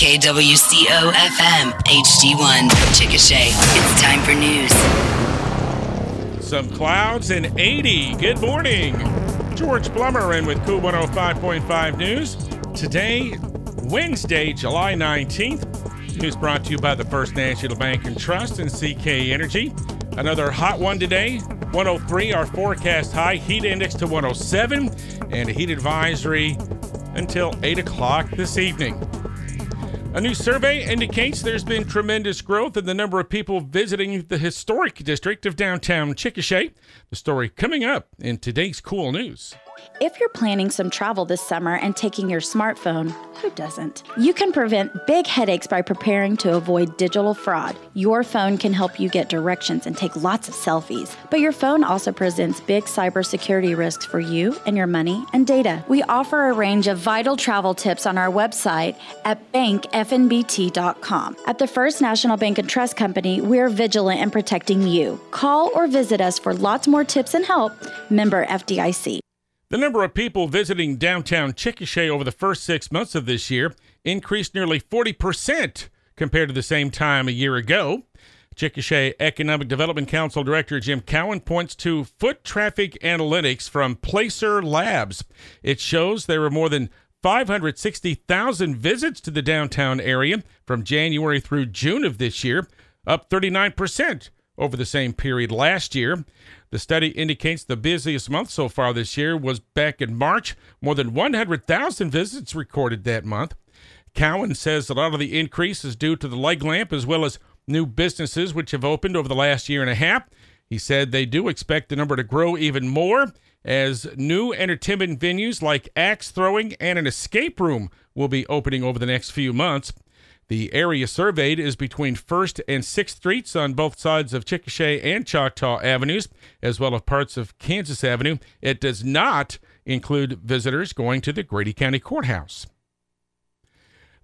KWCO FM HD1 Chickasha. It's time for news. Some clouds and 80. Good morning. George Plummer in with KOOL 105.5 News. Today, Wednesday, July 19th. News brought to you by the First National Bank and Trust and CK Energy. Another hot one today. 103, our forecast high. Heat index to 107 and a heat advisory until 8 o'clock this evening. A new survey indicates there's been tremendous growth in the number of people visiting the historic district of downtown Chickasha. The story coming up in today's KOOL News. If you're planning some travel this summer and taking your smartphone, who doesn't? You can prevent big headaches by preparing to avoid digital fraud. Your phone can help you get directions and take lots of selfies, but your phone also presents big cybersecurity risks for you and your money and data. We offer a range of vital travel tips on our website at bankfnbt.com. At the First National Bank and Trust Company, we're vigilant in protecting you. Call or visit us for lots more tips and help. Member FDIC. The number of people visiting downtown Chickasha over the first six months of this year increased nearly 40% compared to the same time a year ago. Chickasha Economic Development Council Director Jim Cowan points to foot traffic analytics from Placer Labs. It shows there were more than 560,000 visits to the downtown area from January through June of this year, up 39% over the same period last year. The study indicates the busiest month so far this year was back in March. More than 100,000 visits recorded that month. Cowan says a lot of the increase is due to the leg lamp as well as new businesses which have opened over the last year and a half. He said they do expect the number to grow even more as new entertainment venues like axe throwing and an escape room will be opening over the next few months. The area surveyed is between 1st and 6th Streets on both sides of Chickasha and Choctaw Avenues, as well as parts of Kansas Avenue. It does not include visitors going to the Grady County Courthouse.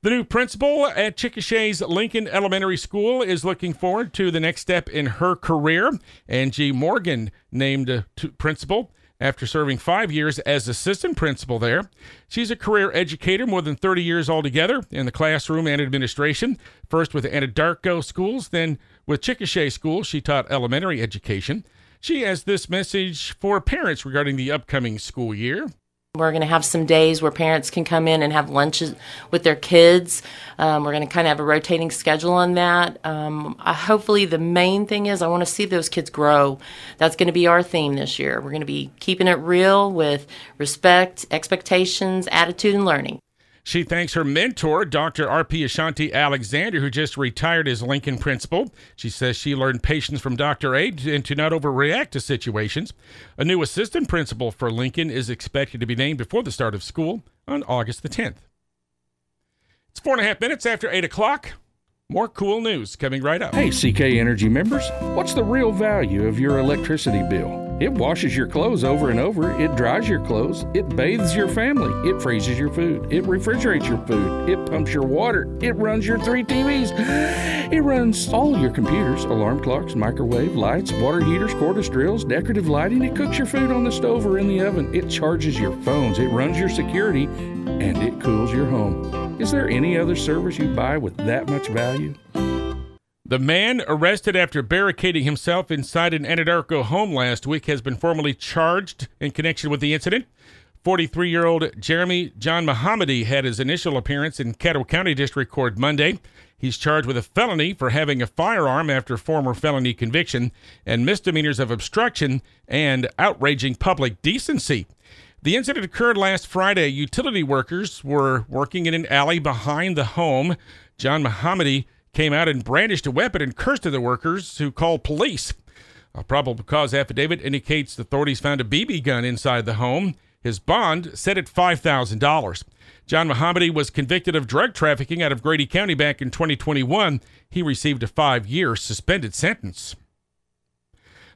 The new principal at Chickasha's Lincoln Elementary School is looking forward to the next step in her career. Angie Morgan named uh, principal after serving five years as assistant principal there. She's a career educator, more than 30 years altogether in the classroom and administration. First with Anadarko Schools, then with Chickasha School. she taught elementary education. She has this message for parents regarding the upcoming school year. We're going to have some days where parents can come in and have lunches with their kids. Um, we're going to kind of have a rotating schedule on that. Um, I, hopefully, the main thing is I want to see those kids grow. That's going to be our theme this year. We're going to be keeping it real with respect, expectations, attitude, and learning. She thanks her mentor, Dr. R.P. Ashanti Alexander, who just retired as Lincoln principal. She says she learned patience from Dr. A and to not overreact to situations. A new assistant principal for Lincoln is expected to be named before the start of school on August the 10th. It's four and a half minutes after 8 o'clock. More cool news coming right up. Hey, CK Energy members, what's the real value of your electricity bill? It washes your clothes over and over. It dries your clothes. It bathes your family. It freezes your food. It refrigerates your food. It pumps your water. It runs your three TVs. It runs all your computers, alarm clocks, microwave, lights, water heaters, cordless drills, decorative lighting. It cooks your food on the stove or in the oven. It charges your phones. It runs your security. And it cools your home. Is there any other service you buy with that much value? The man arrested after barricading himself inside an Anadarko home last week has been formally charged in connection with the incident. 43 year old Jeremy John Mohammadi had his initial appearance in Caddo County District Court Monday. He's charged with a felony for having a firearm after former felony conviction and misdemeanors of obstruction and outraging public decency. The incident occurred last Friday. Utility workers were working in an alley behind the home. John Mohammadi came out and brandished a weapon and cursed at the workers who called police. A probable cause affidavit indicates authorities found a BB gun inside the home. His bond set at $5,000. John Mohammadi was convicted of drug trafficking out of Grady County back in 2021. He received a five year suspended sentence.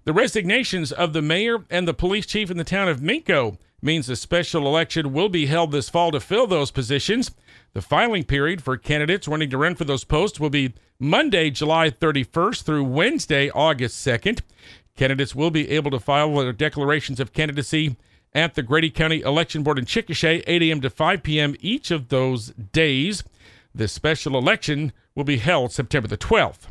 The resignations of the mayor and the police chief in the town of Minco means a special election will be held this fall to fill those positions. The filing period for candidates wanting to run for those posts will be Monday, July 31st through Wednesday, August 2nd. Candidates will be able to file their declarations of candidacy at the Grady County Election Board in Chickasha, 8 a.m. to 5 p.m. each of those days. The special election will be held September the 12th.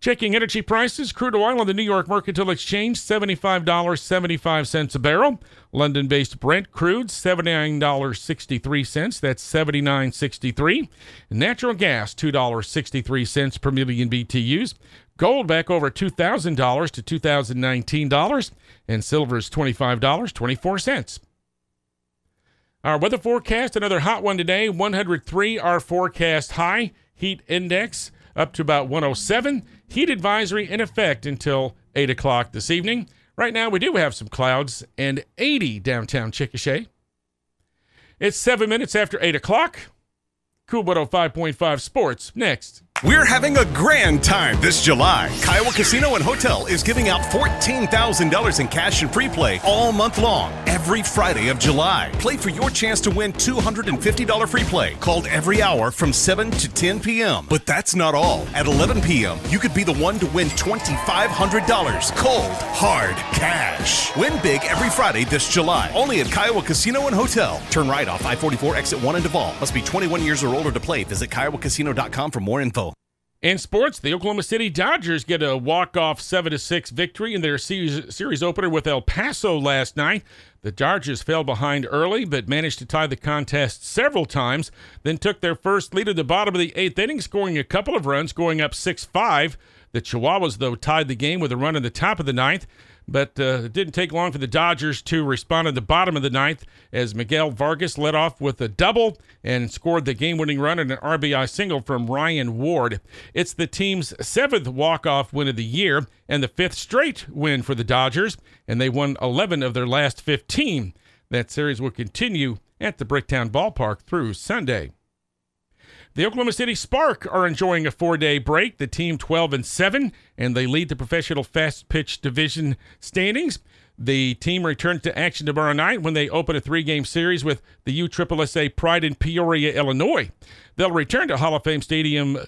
Checking energy prices, crude oil on the New York Mercantile Exchange, $75.75 a barrel. London based Brent crude, $79.63. That's $79.63. Natural gas, $2.63 per million BTUs. Gold back over $2,000 to $2,019. And silver is $25.24. Our weather forecast, another hot one today, 103 our forecast high. Heat index up to about 107. Heat advisory in effect until 8 o'clock this evening. Right now, we do have some clouds and 80 downtown Chickasha. It's seven minutes after 8 o'clock. KOOL 105.5 Sports next. We're having a grand time this July. Kiowa Casino and Hotel is giving out $14,000 in cash and free play all month long, every Friday of July. Play for your chance to win $250 free play, called every hour from 7 to 10 p.m. But that's not all. At 11 p.m., you could be the one to win $2,500 cold, hard cash. Win big every Friday this July, only at Kiowa Casino and Hotel. Turn right off I 44 exit 1 in Devol. Must be 21 years or older to play. Visit kiowacasino.com for more info. In sports, the Oklahoma City Dodgers get a walk-off 7-6 victory in their series, series opener with El Paso last night. The Dodgers fell behind early, but managed to tie the contest several times, then took their first lead at the bottom of the eighth inning, scoring a couple of runs, going up 6-5. The Chihuahuas, though, tied the game with a run in the top of the ninth. But uh, it didn't take long for the Dodgers to respond at the bottom of the ninth as Miguel Vargas led off with a double and scored the game winning run and an RBI single from Ryan Ward. It's the team's seventh walk off win of the year and the fifth straight win for the Dodgers, and they won 11 of their last 15. That series will continue at the Bricktown Ballpark through Sunday. The Oklahoma City Spark are enjoying a four-day break. The team 12 and 7, and they lead the professional fast pitch division standings. The team returns to action tomorrow night when they open a three-game series with the USSSA Pride in Peoria, Illinois. They'll return to Hall of Fame Stadium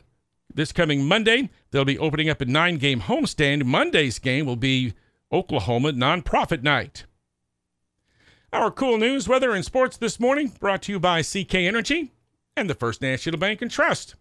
this coming Monday. They'll be opening up a nine-game homestand. Monday's game will be Oklahoma Nonprofit Night. Our cool news, weather, and sports this morning brought to you by CK Energy and the First National Bank and Trust.